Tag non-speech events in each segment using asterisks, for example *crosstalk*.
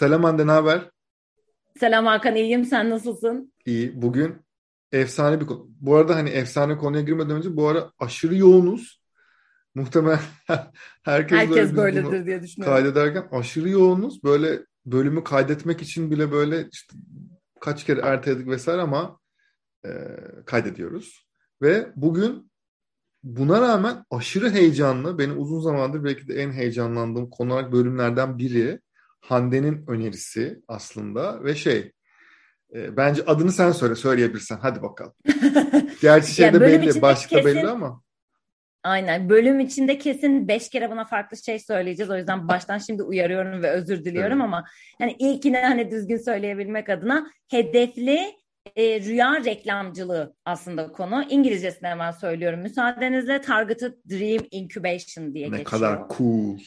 Selam Hande, ne haber? Selam Hakan, iyiyim. Sen nasılsın? İyi. Bugün efsane bir konu. Bu arada hani efsane konuya girmeden önce bu ara aşırı yoğunuz. Muhtemelen herkes, *laughs* Herkes böyle böyledir diye düşünüyorum. kaydederken aşırı yoğunuz. Böyle bölümü kaydetmek için bile böyle işte kaç kere erteledik vesaire ama e, kaydediyoruz. Ve bugün buna rağmen aşırı heyecanlı, benim uzun zamandır belki de en heyecanlandığım konu olarak bölümlerden biri Hande'nin önerisi aslında ve şey e, bence adını sen söyle söyleyebilirsen hadi bakalım. *laughs* Gerçi şeyde Ya bölüm belli başlıkta belli kesin- ama Aynen. Bölüm içinde kesin beş kere buna farklı şey söyleyeceğiz. O yüzden baştan şimdi uyarıyorum ve özür diliyorum Evet. ama hani ilkini hani düzgün söyleyebilmek adına hedefli e, rüya reklamcılığı aslında konu. İngilizcesini hemen söylüyorum. Müsaadenizle Targeted Dream Incubation diye ne geçiyor. kadar cool.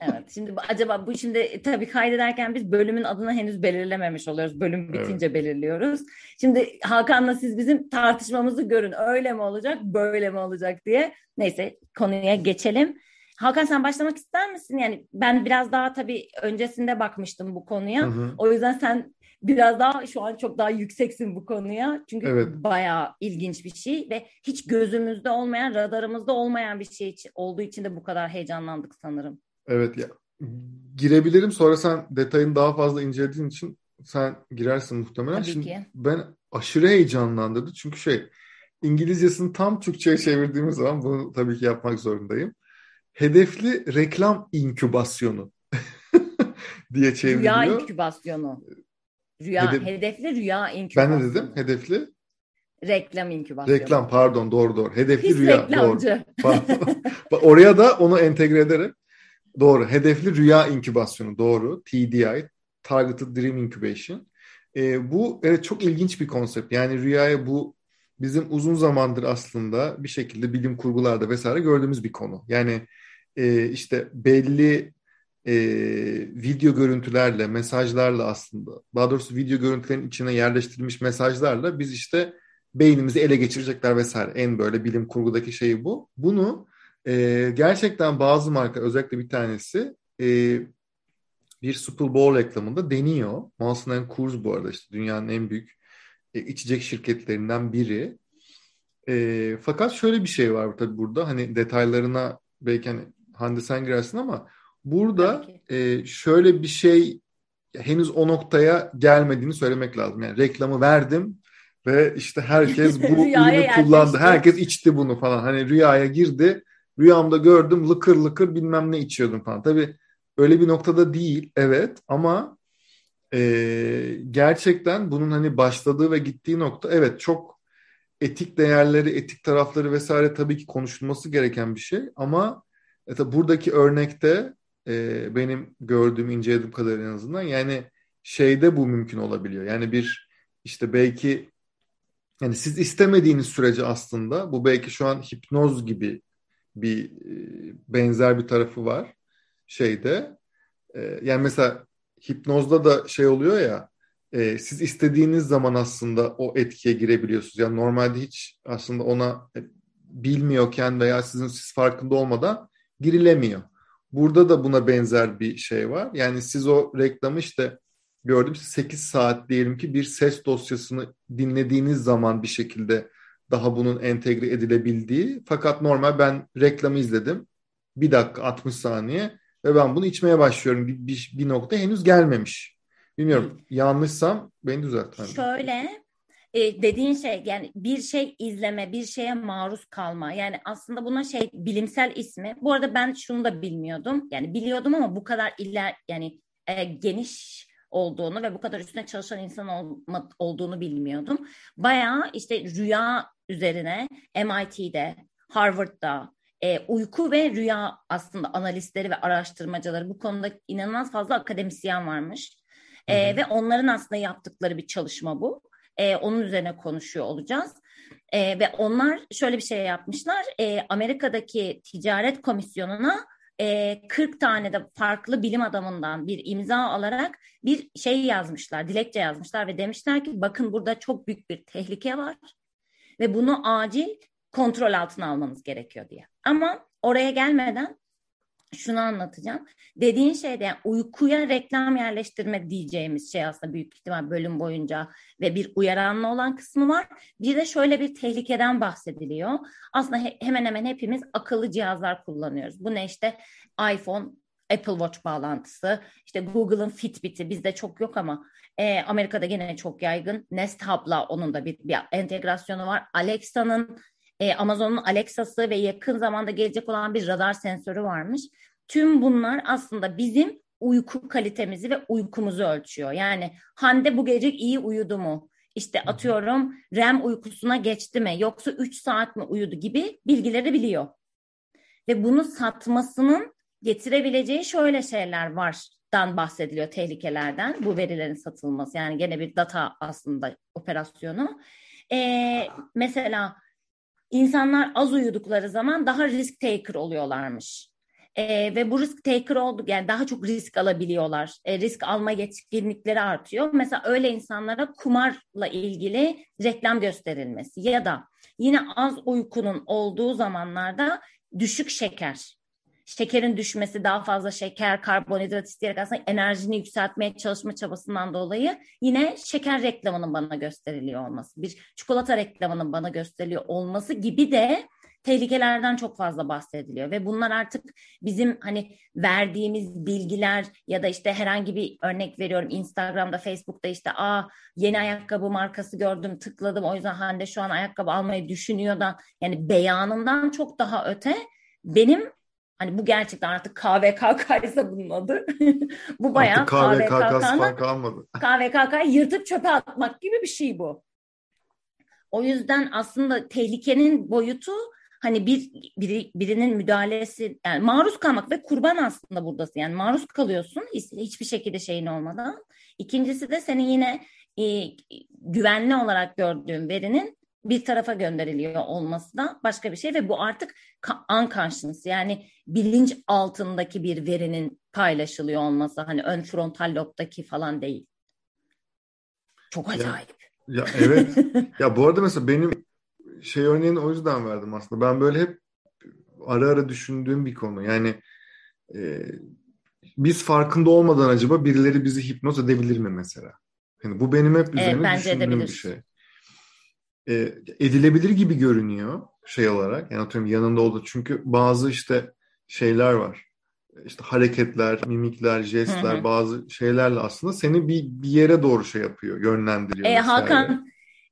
Evet. Şimdi acaba bu şimdi e, tabii kaydederken biz bölümün adını henüz belirlememiş oluyoruz. Bölüm bitince belirliyoruz. Şimdi Hakan'la siz bizim tartışmamızı görün. Öyle mi olacak, böyle mi olacak diye. Neyse konuya geçelim. Hakan sen başlamak ister misin? Yani ben biraz daha tabii öncesinde bakmıştım bu konuya. Hı hı. O yüzden sen biraz daha şu an çok daha yükseksin bu konuya. Çünkü Evet. bayağı ilginç bir şey ve hiç gözümüzde olmayan, radarımızda olmayan bir şey olduğu için de bu kadar heyecanlandık sanırım. Evet ya girebilirim sonra sen detayını daha fazla incelediğin için sen girersin muhtemelen. Tabii Şimdi ki. ben aşırı heyecanlandırdı çünkü şey İngilizcesini tam Türkçe'ye çevirdiğimiz zaman bunu tabii ki yapmak zorundayım. Hedefli reklam inkübasyonu *laughs* diye Rüya çevriliyor. inkübasyonu. Rüya, Hedef- hedefli rüya Ben inkübasyonu. ne dedim? Hedefli Reklam inkübasyonu. reklam pardon doğru doğru. Hedefli Pis rüya doğru. reklamcı. *laughs* Bak Oraya da onu entegre ederek doğru. Hedefli rüya inkübasyonu doğru. TDI. Targeted Dream Incubation. Ee, bu evet çok ilginç bir konsept. Yani rüyaya bu bizim uzun zamandır aslında bir şekilde bilim kurgularda vesaire gördüğümüz bir konu. Yani e, işte belli e, video görüntülerle, mesajlarla aslında daha doğrusu video görüntülerin içine yerleştirilmiş mesajlarla biz işte beynimizi ele geçirecekler vesaire. En böyle bilim kurgudaki şey bu. Bunu e, gerçekten bazı marka özellikle bir tanesi e, bir Super Bowl reklamında deniyor. Molson Coors bu arada işte dünyanın en büyük e, içecek şirketlerinden biri. E, fakat şöyle bir şey var tabii burada hani detaylarına belki hani Hande sen girersin ama burada e, şöyle bir şey henüz o noktaya gelmediğini söylemek lazım. Yani reklamı verdim ve işte herkes bu *laughs* ürünü kullandı. Herkes içti bunu falan. Hani rüyaya girdi. Rüyamda gördüm lıkır lıkır bilmem ne içiyordum falan. Tabii öyle bir noktada değil evet ama e, gerçekten bunun hani başladığı ve gittiği nokta evet çok etik değerleri, etik tarafları vesaire tabii ki konuşulması gereken bir şey ama e, buradaki örnekte e, benim gördüğüm, incelediğim kadarıyla en azından yani şeyde bu mümkün olabiliyor. Yani bir işte belki yani siz istemediğiniz sürece aslında bu belki şu an hipnoz gibi bir e, benzer bir tarafı var şeyde. E, yani mesela hipnozda da şey oluyor ya e, siz istediğiniz zaman aslında o etkiye girebiliyorsunuz. Yani normalde hiç aslında ona e, bilmiyorken veya sizin siz farkında olmadan girilemiyor. Burada da buna benzer bir şey var. Yani siz o reklamı işte gördüm 8 saat diyelim ki bir ses dosyasını dinlediğiniz zaman bir şekilde daha bunun entegre edilebildiği. Fakat normal ben reklamı izledim. Bir dakika 60 saniye ve ben bunu içmeye başlıyorum. Bir, bir, bir nokta henüz gelmemiş. Bilmiyorum yanlışsam beni düzelt. Şöyle e, dediğin şey yani bir şey izleme, bir şeye maruz kalma. Yani aslında buna şey bilimsel ismi. Bu arada ben şunu da bilmiyordum. Yani biliyordum ama bu kadar iler yani e, geniş olduğunu ve bu kadar üstüne çalışan insan olma, olduğunu bilmiyordum. Bayağı işte rüya üzerine MIT'de, Harvard'da e, uyku ve rüya aslında analistleri ve araştırmacıları bu konuda inanılmaz fazla akademisyen varmış. E, ve onların aslında yaptıkları bir çalışma bu. E, onun üzerine konuşuyor olacağız. E, ve onlar şöyle bir şey yapmışlar. E, Amerika'daki ticaret komisyonuna e, 40 tane de farklı bilim adamından bir imza alarak bir şey yazmışlar, dilekçe yazmışlar ve demişler ki bakın burada çok büyük bir tehlike var ve bunu acil kontrol altına almanız gerekiyor diye. Ama oraya gelmeden şunu anlatacağım. Dediğin şeyde yani uykuya reklam yerleştirme diyeceğimiz şey aslında büyük ihtimal bölüm boyunca ve bir uyaranlı olan kısmı var. Bir de şöyle bir tehlikeden bahsediliyor. Aslında he, hemen hemen hepimiz akıllı cihazlar kullanıyoruz. Bu ne işte iPhone, Apple Watch bağlantısı, işte Google'ın Fitbit'i bizde çok yok ama e, Amerika'da gene çok yaygın. Nest Hub'la onun da bir, bir entegrasyonu var. Alexa'nın e, Amazon'un Alexa'sı ve yakın zamanda gelecek olan bir radar sensörü varmış. Tüm bunlar aslında bizim uyku kalitemizi ve uykumuzu ölçüyor. Yani Hande bu gece iyi uyudu mu? İşte atıyorum REM uykusuna geçti mi? Yoksa 3 saat mi uyudu gibi bilgileri biliyor. Ve bunu satmasının getirebileceği şöyle şeyler var dan bahsediliyor tehlikelerden bu verilerin satılması yani gene bir data aslında operasyonu. Ee, mesela insanlar az uyudukları zaman daha risk taker oluyorlarmış. E, ve bu risk taker olduk yani daha çok risk alabiliyorlar. E, risk alma yetkinlikleri artıyor. Mesela öyle insanlara kumarla ilgili reklam gösterilmesi ya da yine az uykunun olduğu zamanlarda düşük şeker şekerin düşmesi, daha fazla şeker, karbonhidrat isteyerek aslında enerjini yükseltmeye çalışma çabasından dolayı yine şeker reklamının bana gösteriliyor olması, bir çikolata reklamının bana gösteriliyor olması gibi de tehlikelerden çok fazla bahsediliyor. Ve bunlar artık bizim hani verdiğimiz bilgiler ya da işte herhangi bir örnek veriyorum Instagram'da Facebook'ta işte aa yeni ayakkabı markası gördüm tıkladım o yüzden Hande şu an ayakkabı almayı düşünüyor da. Yani beyanından çok daha öte benim Hani bu gerçekten artık KVKK ise bunun adı. *laughs* bu bayağı KVKK'nın almadı. KVKK'yı yırtıp çöpe atmak gibi bir şey bu. O yüzden aslında tehlikenin boyutu hani bir biri, birinin müdahalesi yani maruz kalmak ve kurban aslında buradasın. Yani maruz kalıyorsun hiçbir şekilde şeyin olmadan. İkincisi de senin yine e, güvenli olarak gördüğün verinin bir tarafa gönderiliyor olması da başka bir şey ve bu artık unconscious yani bilinç altındaki bir verinin paylaşılıyor olması hani ön frontal lobdaki falan değil. Çok acayip. Ya, ya evet. *laughs* ya bu arada mesela benim şey örneğini o yüzden verdim aslında. Ben böyle hep ara ara düşündüğüm bir konu. Yani e, biz farkında olmadan acaba birileri bizi hipnoz edebilir mi mesela? Yani bu benim hep üzerine evet, düşündüğüm edebilir. bir şey e, edilebilir gibi görünüyor şey olarak. Yani atıyorum yanında oldu. Çünkü bazı işte şeyler var. İşte hareketler, mimikler, jestler, hı hı. bazı şeylerle aslında seni bir, bir yere doğru şey yapıyor, yönlendiriyor. E, Hakan,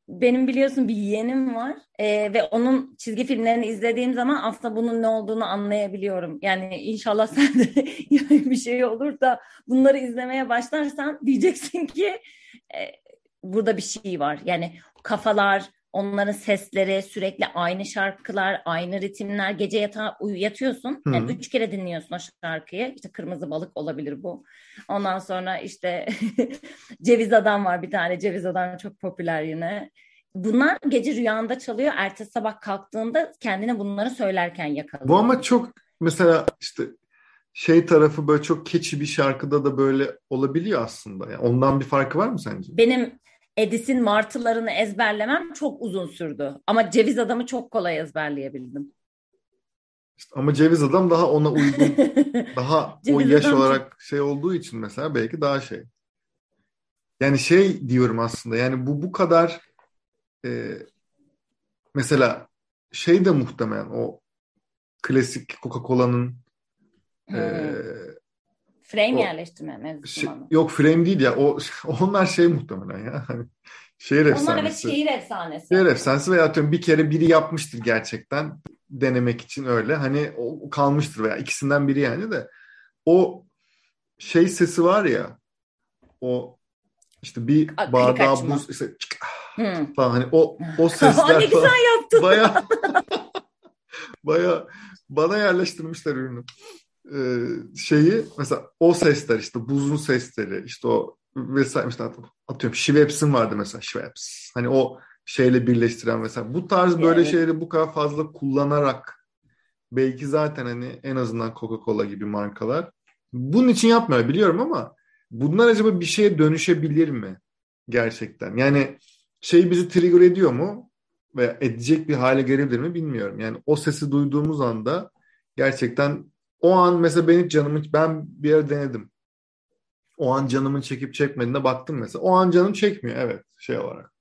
benim biliyorsun bir yeğenim var e, ve onun çizgi filmlerini izlediğim zaman aslında bunun ne olduğunu anlayabiliyorum. Yani inşallah *laughs* sen de bir şey olur da bunları izlemeye başlarsan diyeceksin ki e, burada bir şey var. Yani kafalar, Onların sesleri sürekli aynı şarkılar, aynı ritimler. Gece yatağa yatıyorsun. Yani üç kere dinliyorsun o şarkıyı. İşte Kırmızı Balık olabilir bu. Ondan sonra işte *laughs* Ceviz Adam var bir tane. Ceviz Adam çok popüler yine. Bunlar gece rüyanda çalıyor. Ertesi sabah kalktığında kendine bunları söylerken yakalıyor. Bu ama çok mesela işte şey tarafı böyle çok keçi bir şarkıda da böyle olabiliyor aslında. Yani ondan bir farkı var mı sence? Benim Edis'in martılarını ezberlemem çok uzun sürdü. Ama ceviz adamı çok kolay ezberleyebildim. İşte ama ceviz adam daha ona uygun, *laughs* daha o yaş olarak çok... şey olduğu için mesela belki daha şey. Yani şey diyorum aslında yani bu bu kadar e, mesela şey de muhtemelen o klasik Coca-Cola'nın e, Frame o, yerleştirme mevzusu şey, Yok frame değil ya. O *laughs* onlar şey muhtemelen ya. Hani şehir efsanesi. Onlar evet şehir efsanesi. Şehir efsanesi veya atıyorum bir kere biri yapmıştır gerçekten denemek için öyle. Hani o kalmıştır veya ikisinden biri yani de o şey sesi var ya o işte bir A, bardağı buz işte hmm. falan hani o o *laughs* sesler ne güzel yaptın. Baya *laughs* baya bana yerleştirmişler ürünü e, şeyi mesela o sesler işte buzun sesleri işte o vesaire işte atıyorum Schweppes'in vardı mesela Schweppes. Hani o şeyle birleştiren mesela bu tarz böyle evet. şeyleri bu kadar fazla kullanarak belki zaten hani en azından Coca-Cola gibi markalar bunun için yapmıyor biliyorum ama bunlar acaba bir şeye dönüşebilir mi gerçekten? Yani şey bizi trigger ediyor mu veya edecek bir hale gelebilir mi bilmiyorum. Yani o sesi duyduğumuz anda gerçekten o an mesela benim canımı ben bir yere denedim. O an canımın çekip çekmediğine baktım mesela. O an canım çekmiyor evet şey olarak.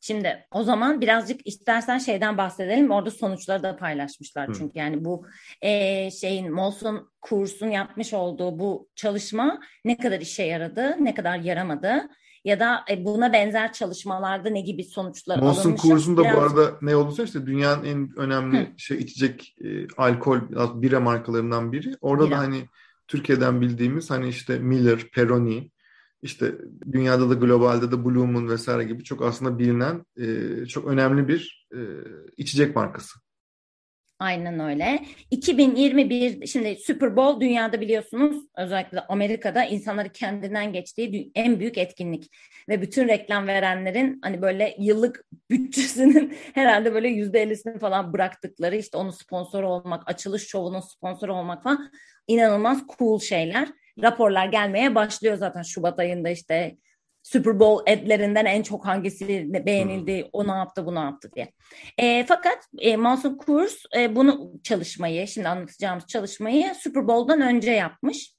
Şimdi o zaman birazcık istersen şeyden bahsedelim. Orada sonuçları da paylaşmışlar. Hı. Çünkü yani bu e, şeyin Molson kursun yapmış olduğu bu çalışma ne kadar işe yaradı, ne kadar yaramadı ya da e, buna benzer çalışmalarda ne gibi sonuçlar Molson alınmış. Molson kursun da Biraz... bu arada ne olduğunu işte dünyanın en önemli Hı. şey içecek e, alkol bira markalarından biri. Orada bira. da hani Türkiye'den bildiğimiz hani işte Miller, Peroni, işte dünyada da globalde de Blue Moon vesaire gibi çok aslında bilinen e, çok önemli bir e, içecek markası. Aynen öyle. 2021 şimdi Super Bowl dünyada biliyorsunuz özellikle Amerika'da insanları kendinden geçtiği en büyük etkinlik ve bütün reklam verenlerin hani böyle yıllık bütçesinin *laughs* herhalde böyle yüzde ellisini falan bıraktıkları işte onun sponsoru olmak, açılış şovunun sponsoru olmak falan inanılmaz cool şeyler. Raporlar gelmeye başlıyor zaten Şubat ayında işte Super Bowl adlerinden en çok hangisi beğenildi, hmm. o ne yaptı, bu ne yaptı diye. E, fakat e, Mansun Kurs e, bunu çalışmayı, şimdi anlatacağımız çalışmayı Super Bowl'dan önce yapmış.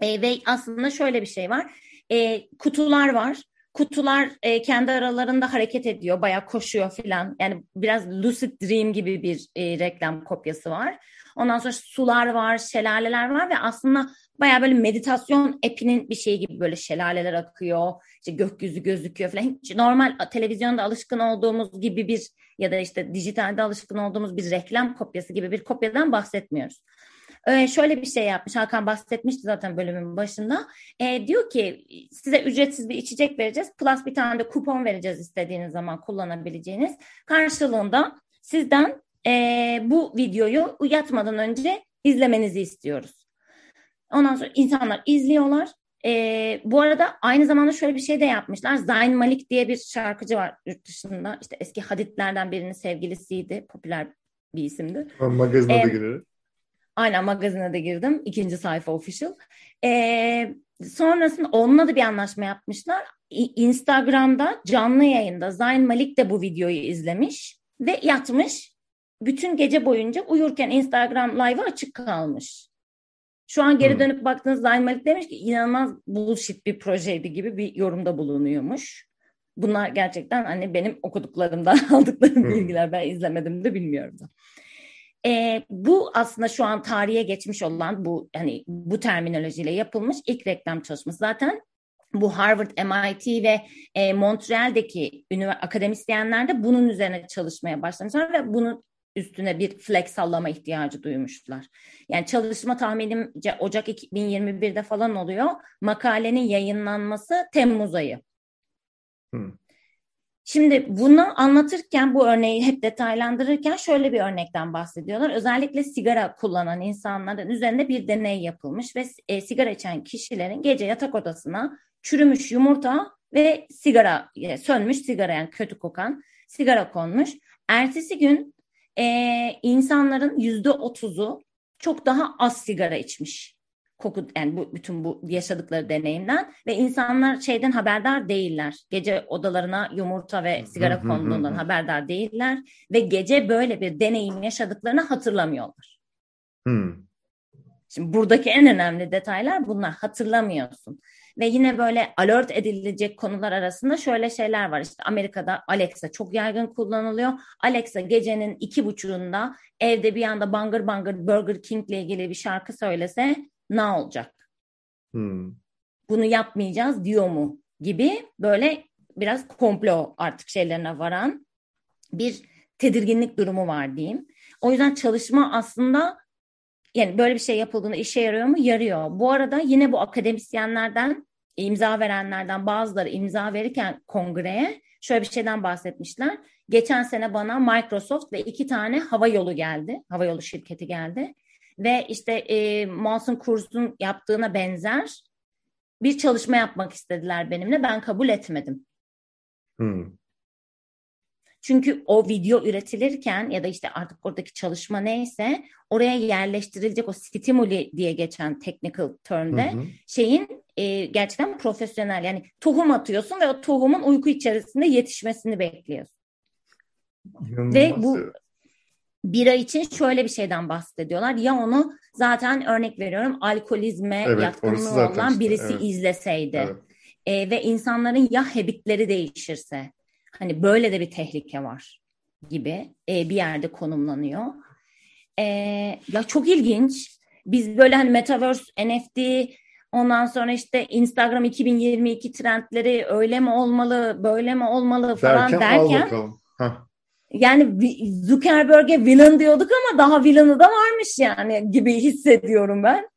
E, ve aslında şöyle bir şey var. E, kutular var. Kutular e, kendi aralarında hareket ediyor, bayağı koşuyor filan. Yani biraz Lucid Dream gibi bir e, reklam kopyası var. Ondan sonra sular var, şelaleler var ve aslında Baya böyle meditasyon app'inin bir şeyi gibi böyle şelaleler akıyor. işte gökyüzü gözüküyor falan. Hiç normal televizyonda alışkın olduğumuz gibi bir ya da işte dijitalde alışkın olduğumuz bir reklam kopyası gibi bir kopyadan bahsetmiyoruz. Ee, şöyle bir şey yapmış. Hakan bahsetmişti zaten bölümün başında. Ee, diyor ki size ücretsiz bir içecek vereceğiz. Plus bir tane de kupon vereceğiz istediğiniz zaman kullanabileceğiniz. Karşılığında sizden e, bu videoyu yatmadan önce izlemenizi istiyoruz. Ondan sonra insanlar izliyorlar. Ee, bu arada aynı zamanda şöyle bir şey de yapmışlar. Zayn Malik diye bir şarkıcı var yurt dışında. İşte eski Haditlerden birinin sevgilisiydi. Popüler bir isimdi. Magazine ee, de girerim. Aynen magazine de girdim. İkinci sayfa official. Ee, sonrasında onunla da bir anlaşma yapmışlar. Instagram'da canlı yayında Zayn Malik de bu videoyu izlemiş ve yatmış. Bütün gece boyunca uyurken Instagram live'ı açık kalmış. Şu an geri dönüp baktığınız Zayn Malik demiş ki inanılmaz bullshit bir projeydi gibi bir yorumda bulunuyormuş. Bunlar gerçekten hani benim okuduklarımdan *laughs* aldıklarım bilgiler. Ben izlemedim de bilmiyorum da. E, bu aslında şu an tarihe geçmiş olan bu hani bu terminolojiyle yapılmış ilk reklam çalışması. Zaten bu Harvard, MIT ve e, Montreal'deki akademisyenler de bunun üzerine çalışmaya başlamışlar ve bunu üstüne bir flex sallama ihtiyacı duymuşlar. Yani çalışma tahminimce Ocak 2021'de falan oluyor. Makalenin yayınlanması Temmuz ayı. Hmm. Şimdi bunu anlatırken bu örneği hep detaylandırırken şöyle bir örnekten bahsediyorlar. Özellikle sigara kullanan insanların üzerinde bir deney yapılmış ve e, sigara içen kişilerin gece yatak odasına çürümüş yumurta ve sigara e, sönmüş sigara yani kötü kokan sigara konmuş. Ertesi gün e, insanların yüzde otuzu çok daha az sigara içmiş. Koku yani bu bütün bu yaşadıkları deneyimden ve insanlar şeyden haberdar değiller. Gece odalarına yumurta ve sigara konduğundan haberdar değiller ve gece böyle bir deneyim yaşadıklarını hatırlamıyorlar. Hmm. Şimdi buradaki en önemli detaylar bunlar hatırlamıyorsun. Ve yine böyle alert edilecek konular arasında şöyle şeyler var. İşte Amerika'da Alexa çok yaygın kullanılıyor. Alexa gecenin iki buçuğunda evde bir anda bangır bangır Burger King ile ilgili bir şarkı söylese ne olacak? Hmm. Bunu yapmayacağız diyor mu? Gibi böyle biraz komplo artık şeylerine varan bir tedirginlik durumu var diyeyim. O yüzden çalışma aslında yani böyle bir şey yapıldığında işe yarıyor mu? Yarıyor. Bu arada yine bu akademisyenlerden imza verenlerden bazıları imza verirken kongreye şöyle bir şeyden bahsetmişler. Geçen sene bana Microsoft ve iki tane hava yolu geldi. Hava yolu şirketi geldi. Ve işte e, Molson Kurs'un yaptığına benzer bir çalışma yapmak istediler benimle. Ben kabul etmedim. Hmm. Çünkü o video üretilirken ya da işte artık oradaki çalışma neyse oraya yerleştirilecek o stimuli diye geçen technical term'de hı hı. şeyin e, gerçekten profesyonel yani tohum atıyorsun ve o tohumun uyku içerisinde yetişmesini bekliyorsun. İnanılmaz. Ve bu bira için şöyle bir şeyden bahsediyorlar. Ya onu zaten örnek veriyorum alkolizme Evet, yatkınlığı olan işte, birisi evet. izleseydi Evet. e, ve insanların ya habitleri değişirse hani böyle de bir tehlike var gibi e, bir yerde konumlanıyor. E, ya çok ilginç. Biz böyle hani Metaverse, NFT ondan sonra işte Instagram 2022 trendleri öyle mi olmalı, böyle mi olmalı falan Derken, derken yani Zuckerberg'e villain diyorduk ama daha villain'ı da varmış yani gibi hissediyorum ben.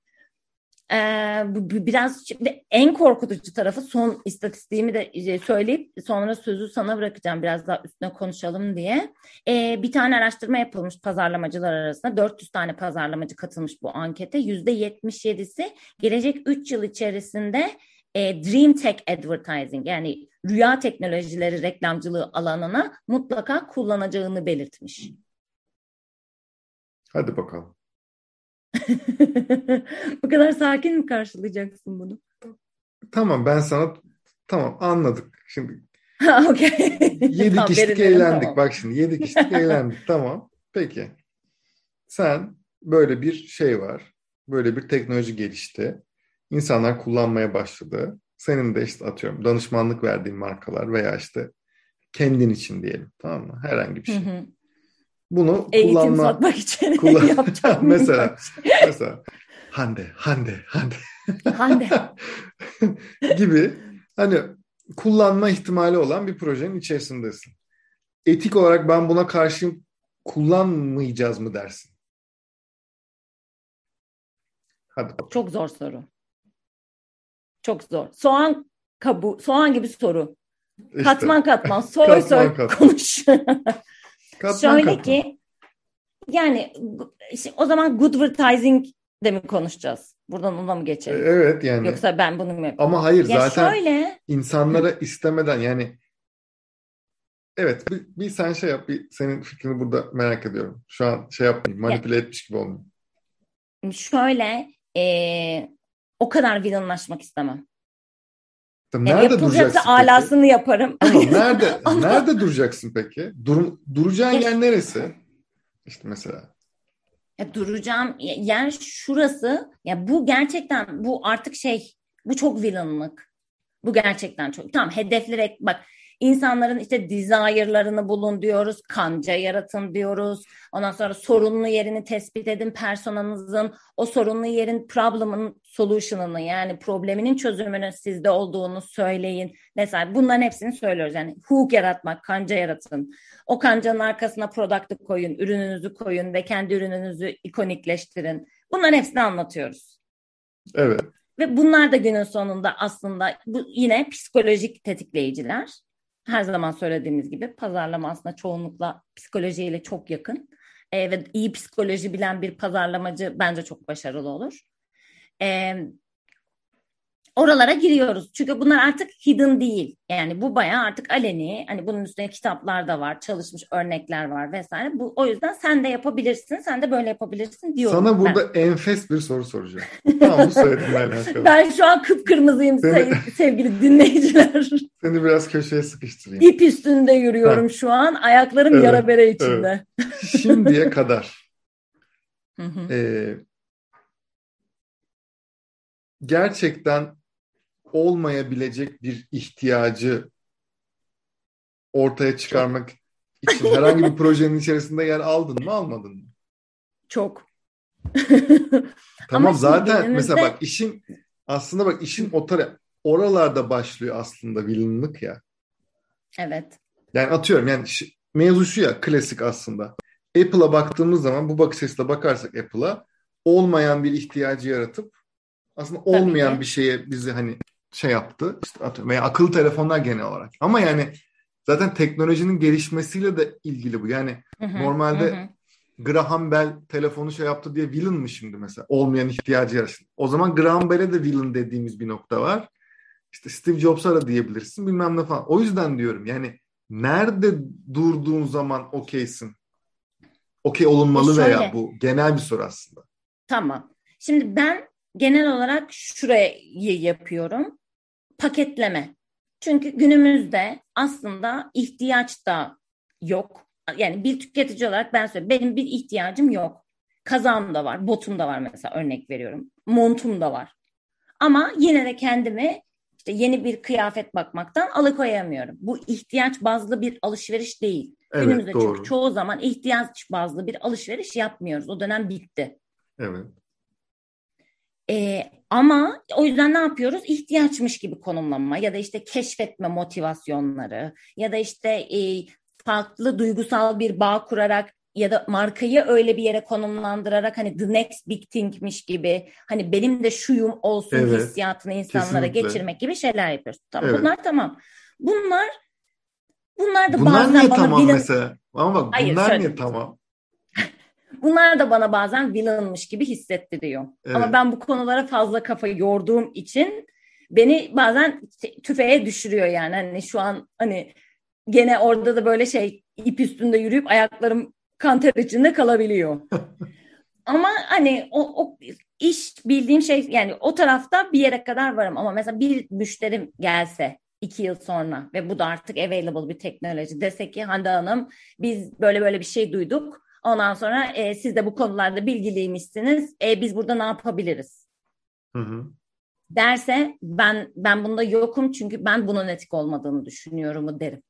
Bu biraz şimdi en korkutucu tarafı son istatistiğimi de e, söyleyip sonra sözü sana bırakacağım biraz daha üstüne konuşalım diye. Ee, bir tane araştırma yapılmış pazarlamacılar arasında 400 tane pazarlamacı katılmış bu ankete. %77'si gelecek 3 yıl içerisinde e, Dream Tech Advertising yani rüya teknolojileri reklamcılığı alanına mutlaka kullanacağını belirtmiş. Hadi bakalım. *laughs* Bu kadar sakin mi karşılayacaksın bunu? Tamam ben sana tamam anladık. Şimdi *laughs* Ha, Okey. *laughs* yedik Tamam, içtik eğlendik. tamam. Bak şimdi yedik içtik eğlendik. Tamam. Peki. Sen böyle bir şey var. Böyle bir teknoloji gelişti. İnsanlar kullanmaya başladı. Senin de işte atıyorum danışmanlık verdiğin markalar veya işte kendin için diyelim. Tamam mı? Herhangi bir Hı şey. hı. Bunu Eğitim kullanma satmak için *laughs* kullan- *laughs* yapacağım. *laughs* mesela mesela Hande Hande Hande Hande. gibi hani kullanma ihtimali olan bir projenin içerisindesin. Etik olarak ben buna karşıyım kullanmayacağız mı dersin? Hadi bakalım. Çok zor soru. Çok zor. Soğan kabuğu, soğan gibi soru. İşte, Katman katman, soy Katman soy katman. konuş. Katman Şöyle katman. ki yani o zaman good advertising de mi konuşacağız? Buradan ona mı E, geçelim? Evet yani Yoksa ben bunu mu yapayım? ama hayır Ya zaten şöyle insanlara istemeden yani evet bir, bir sen şey yap bir senin fikrini burada merak ediyorum. Şu an şey yapmayayım manipüle etmiş gibi olmayayım. şöyle eee, o kadar villainlaşmak istemem. Tamam, Yani Nerede yapılacaksa duracaksın peki? alasını yaparım. Tamam, nerede *laughs* nerede duracaksın peki? Dur, duracağın Ya- yer neresi? İşte mesela. Ya duracağım yer şurası. Ya bu gerçekten bu artık şey bu çok villainlık. Bu gerçekten çok. Tamam hedefleri bak insanların işte desire'larını bulun diyoruz. Kanca yaratın diyoruz. Ondan sonra sorunlu yerini tespit edin personanızın. O sorunlu yerin problem'ın solution'ını yani probleminin çözümünün sizde olduğunu söyleyin. Mesela bunların hepsini söylüyoruz. Yani hook yaratmak, kanca yaratın. O kancanın arkasına product'ı koyun, ürününüzü koyun ve kendi ürününüzü ikonikleştirin. Bunların hepsini anlatıyoruz. Evet. Ve bunlar da günün sonunda aslında bu yine psikolojik tetikleyiciler. Her zaman söylediğimiz gibi pazarlama aslında çoğunlukla psikolojiyle çok yakın. Ee, ve iyi psikoloji bilen bir pazarlamacı bence çok başarılı olur. Ee, oralara giriyoruz. Çünkü bunlar artık hidden değil. Yani bu bayağı artık aleni. Hani bunun üstüne kitaplar da var, çalışmış örnekler var vesaire. Bu o yüzden sen de yapabilirsin, sen de böyle yapabilirsin diyorum. Sana ben. burada enfes bir soru soracağım. *laughs* Tamam bu söylediğinle alakalı. Ben şu an kıpkırmızıyım Seni- sevgili dinleyiciler. *laughs* Seni biraz köşeye sıkıştırayım. İp üstünde yürüyorum şu an. Ayaklarım Evet, yara bere içinde. Şimdiye *laughs* kadar Hı hı. e, gerçekten olmayabilecek bir ihtiyacı ortaya çıkarmak için herhangi bir projenin içerisinde yer aldın mı almadın mı? Çok. *laughs* Tamam zaten günümüzde- mesela bak işin aslında bak işin o tara- oralarda başlıyor aslında villainlık ya. Evet. Yani atıyorum yani mevzu şu ya klasik aslında. Apple'a baktığımız zaman bu bakış açısıyla bakarsak Apple'a olmayan bir ihtiyacı yaratıp aslında olmayan bir şeye bizi hani şey yaptı. İşte veya akıllı telefonlar genel olarak. Ama yani zaten teknolojinin gelişmesiyle de ilgili bu. Yani Hı hı, Normalde- hı. Graham Bell telefonu şey yaptı diye villain mı şimdi mesela? Olmayan ihtiyacı yarattı. O zaman Graham Bell'e de villain dediğimiz bir nokta var. İşte Steve Jobs'a da diyebilirsin bilmem ne falan. O yüzden diyorum yani nerede durduğun zaman okeysin? Okey olunmalı E şöyle. veya bu genel bir soru aslında. Tamam. Şimdi ben genel olarak şurayı yapıyorum. Paketleme. Çünkü günümüzde aslında ihtiyaç da yok. yani bir tüketici olarak ben söyleyeyim benim bir ihtiyacım yok. Kazağım da var, botum da var mesela örnek veriyorum. Montum da var. Ama yine de kendimi işte yeni bir kıyafet bakmaktan alıkoyamıyorum. Bu ihtiyaç bazlı bir alışveriş değil. Evet, Günümüzde doğru. çünkü çoğu zaman ihtiyaç bazlı bir alışveriş yapmıyoruz. O dönem bitti. Evet. Ee, ama o yüzden ne yapıyoruz? İhtiyaçmış gibi konumlanma ya da işte keşfetme motivasyonları ya da işte e, farklı duygusal bir bağ kurarak ya da markayı öyle bir yere konumlandırarak hani the next big thing'miş gibi hani benim de şuyum olsun evet, hissiyatını insanlara kesinlikle. geçirmek gibi şeyler yapıyoruz. Tamam evet. bunlar tamam. Bunlar bunlar da bunlar bazen niye bana tamam villain... mesela? Ama bak Hayır, bunlar şöyle, niye tamam? Bunlar da bana bazen villainmış gibi hissettiriyor. Evet. Ama ben bu konulara fazla kafa yorduğum için beni bazen tüfeğe düşürüyor yani. Hani şu an hani gene orada da böyle şey ip üstünde yürüyüp ayaklarım kanter içinde kalabiliyor. *laughs* ama hani o, o iş bildiğim şey yani o tarafta bir yere kadar varım ama mesela bir müşterim gelse iki yıl sonra ve bu da artık available bir teknoloji dese ki Hande Hanım biz böyle böyle bir şey duyduk ondan sonra e, siz de bu konularda bilgiliymişsiniz e, biz burada ne yapabiliriz? Hı hı. Derse ben ben bunda yokum çünkü ben bunun etik olmadığını düşünüyorum derim.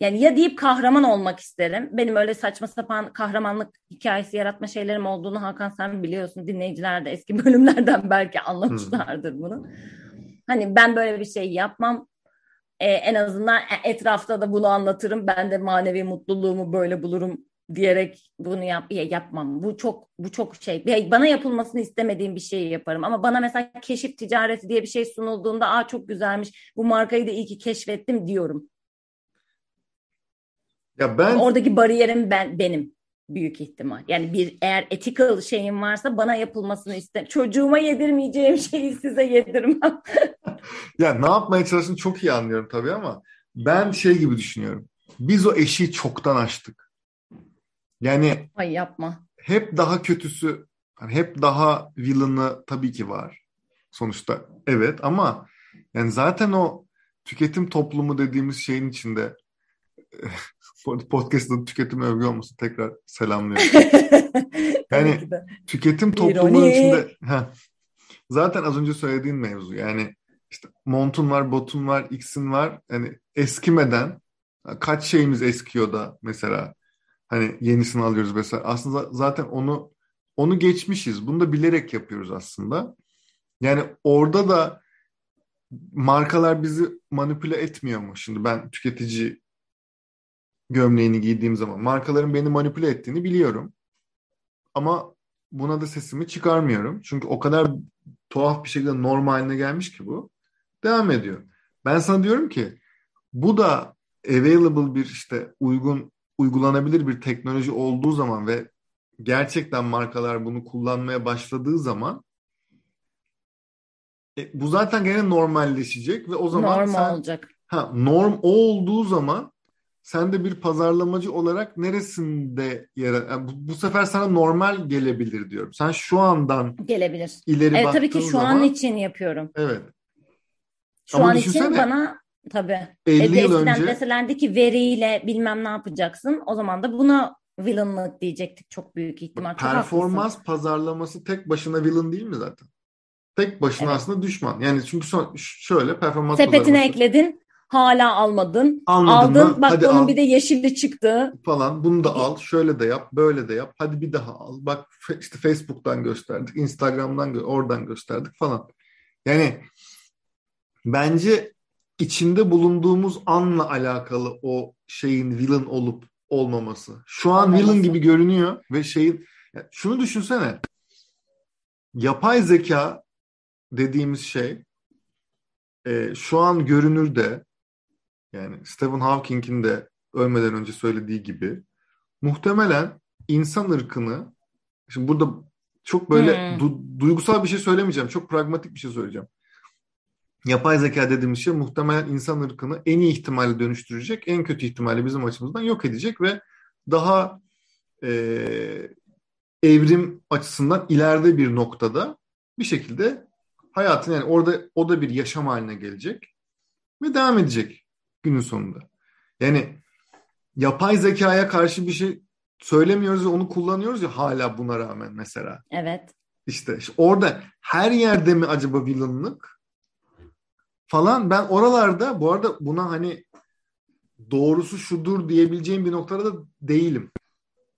Yani ya deyip kahraman olmak isterim. Benim öyle saçma sapan kahramanlık hikayesi yaratma şeylerim olduğunu Hakan sen biliyorsun. Dinleyiciler de eski *laughs* bölümlerden belki anlamışlardır bunu. Hani ben böyle bir şey yapmam. Ee, en azından etrafta da bunu anlatırım. Ben de manevi mutluluğumu böyle bulurum diyerek bunu yap yapmam. Bu çok bu çok şey. Bana yapılmasını istemediğim bir şeyi yaparım. Ama bana mesela keşif ticareti diye bir şey sunulduğunda, "Aa çok güzelmiş. Bu markayı da iyi ki keşfettim." diyorum. Ya ben oradaki bariyerim ben benim büyük ihtimal. Yani bir eğer ethical şeyim varsa bana yapılmasını istem. Çocuğuma yedirmeyeceğim *laughs* şeyi size yedirmem. *laughs* ya ne yapmaya çalıştığını çok iyi anlıyorum tabii ama ben şey gibi düşünüyorum. Biz o eşiği çoktan açtık. Yani Ay yapma. Hep daha kötüsü, hani hep daha villain'ı tabii ki var. Sonuçta evet ama yani zaten o tüketim toplumu dediğimiz şeyin içinde podcast'ın tüketim övgü olması tekrar selamlıyorum. *laughs* yani tüketim toplumunun içinde heh, zaten az önce söylediğin mevzu yani işte montun var, botun var, x'in var. Yani eskimeden kaç şeyimiz eskiyor da mesela hani yenisini alıyoruz mesela. Aslında zaten onu onu geçmişiz. Bunu da bilerek yapıyoruz aslında. Yani orada da markalar bizi manipüle etmiyor mu? Şimdi ben tüketici gömleğini giydiğim zaman markaların beni manipüle ettiğini biliyorum. Ama buna da sesimi çıkarmıyorum. Çünkü o kadar tuhaf bir şekilde normaline gelmiş ki bu. Devam ediyor. Ben sana diyorum ki bu da available bir işte uygun uygulanabilir bir teknoloji olduğu zaman ve gerçekten markalar bunu kullanmaya başladığı zaman e, bu zaten gene normalleşecek ve o zaman norm sen, olacak. Ha, norm o olduğu zaman sen de bir pazarlamacı olarak neresinde yer yani bu, bu sefer sana normal gelebilir diyorum. Sen şu andan gelebilir. İleri evet, tabii ki şu zaman, an için yapıyorum. Evet. Şu Ama an için bana tabii. 50 e, yıl önce deselerdi ki veriyle bilmem ne yapacaksın. O zaman da buna villainlık diyecektik çok büyük ihtimal. Çok performans haklısın. pazarlaması tek başına villain değil mi zaten? Tek başına evet. aslında düşman. Yani çünkü son, şöyle performans Sepetine pazarlaması. ekledin hala almadın. Almadın Aldın. Mı? Bak Hadi bunun al. bir de yeşili çıktı. Falan. Bunu da al. Şöyle de yap. Böyle de yap. Hadi bir daha al. Bak işte Facebook'tan gösterdik. Instagram'dan oradan gösterdik falan. Yani bence içinde bulunduğumuz anla alakalı o şeyin villain olup olmaması. Şu an Olmaması. villain gibi görünüyor ve şeyin yani şunu düşünsene. Yapay zeka dediğimiz şey e, şu an görünürde yani Stephen Hawking'in de ölmeden önce söylediği gibi muhtemelen insan ırkını şimdi burada çok böyle hmm. du- duygusal bir şey söylemeyeceğim. Çok pragmatik bir şey söyleyeceğim. Yapay zeka dediğimiz şey muhtemelen insan ırkını en iyi ihtimalle dönüştürecek, en kötü ihtimalle bizim açımızdan yok edecek ve daha e, evrim açısından ileride bir noktada bir şekilde hayatın yani orada o da bir yaşam haline gelecek ve devam edecek günün sonunda. Yani yapay zekaya karşı bir şey söylemiyoruz ya onu kullanıyoruz ya hala buna rağmen mesela. Evet. İşte, işte orada her yerde mi acaba villainlık falan ben oralarda bu arada buna hani doğrusu şudur diyebileceğim bir noktada da değilim.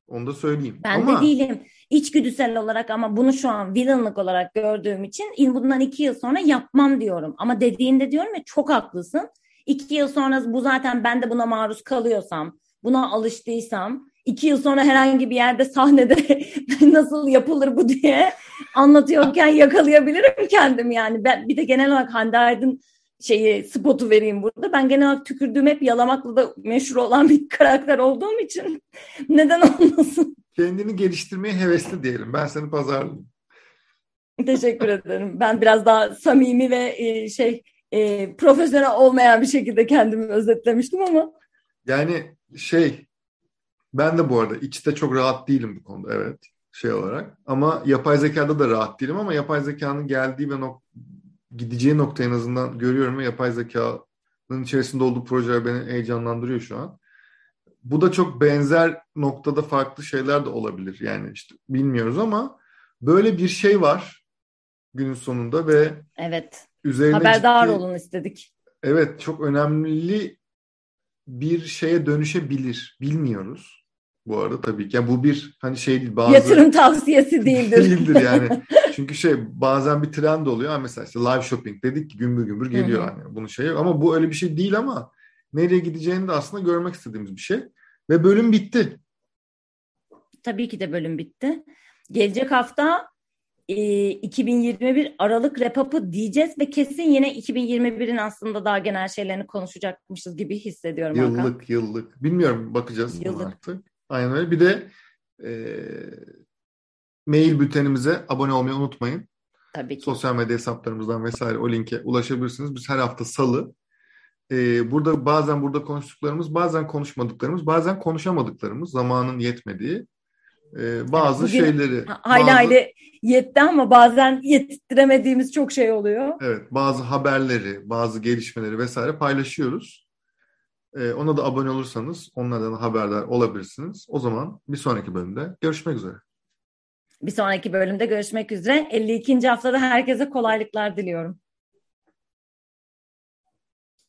Onu da söyleyeyim. Ben ama... de değilim. İçgüdüsel olarak ama bunu şu an villainlık olarak gördüğüm için bundan iki yıl sonra yapmam diyorum. Ama dediğinde diyorum ya çok haklısın. İki yıl sonra bu zaten ben de buna maruz kalıyorsam, buna alıştıysam, iki yıl sonra herhangi bir yerde sahnede *laughs* nasıl yapılır bu diye anlatıyorken yakalayabilirim kendim yani. Ben bir de genel olarak Hande Aydın şeyi spotu vereyim burada. Ben genel olarak tükürdüğüm hep yalamakla da meşhur olan bir karakter olduğum için *laughs* neden olmasın? Kendini geliştirmeye hevesli diyelim. Ben seni pazarlayayım. Teşekkür ederim. Ben biraz daha samimi ve e, şey e, profesyonel olmayan bir şekilde kendimi özetlemiştim ama. Yani şey ben de bu arada içte çok rahat değilim bu konuda evet şey olarak. Ama yapay zekada da rahat değilim ama yapay zekanın geldiği ve nok- gideceği nokta en azından görüyorum ve yapay zekanın içerisinde olduğu projeler beni heyecanlandırıyor şu an. Bu da çok benzer noktada farklı şeyler de olabilir. Yani işte bilmiyoruz ama böyle bir şey var günün sonunda ve evet. Üzerine haberdar ciddi, olun istedik. Evet, çok önemli bir şeye dönüşebilir. Bilmiyoruz bu arada tabii ki. Yani bu bir hani şey değil bazı yatırım tavsiyesi değildir. değildir yani. *laughs* Çünkü şey bazen bir trend oluyor. Mesela işte live shopping dedik ki gümbür gümbür geliyor hani bunu şey ama bu öyle bir şey değil ama nereye gideceğini de aslında görmek istediğimiz bir şey. Ve bölüm bitti. Tabii ki de bölüm bitti. Gelecek hafta e, 2021 Aralık repapı diyeceğiz ve kesin yine 2021'in aslında daha genel şeylerini konuşacakmışız gibi hissediyorum. Yıllık Hakan. yıllık. Bilmiyorum bakacağız yıllık. artık. Aynen öyle. Bir de e, mail bültenimize abone olmayı unutmayın. Tabii ki. Sosyal medya hesaplarımızdan vesaire o linke ulaşabilirsiniz. Biz her hafta salı e, burada bazen burada konuştuklarımız, bazen konuşmadıklarımız, bazen konuşamadıklarımız zamanın yetmediği e, bazı evet, şeyleri. Hayli bazı, hayli yetti ama bazen yettiremediğimiz çok şey oluyor. Evet bazı haberleri, bazı gelişmeleri vesaire paylaşıyoruz. E, ona da abone olursanız onlardan haberdar olabilirsiniz. O zaman bir sonraki bölümde görüşmek üzere. Bir sonraki bölümde görüşmek üzere. 52. haftada herkese kolaylıklar diliyorum.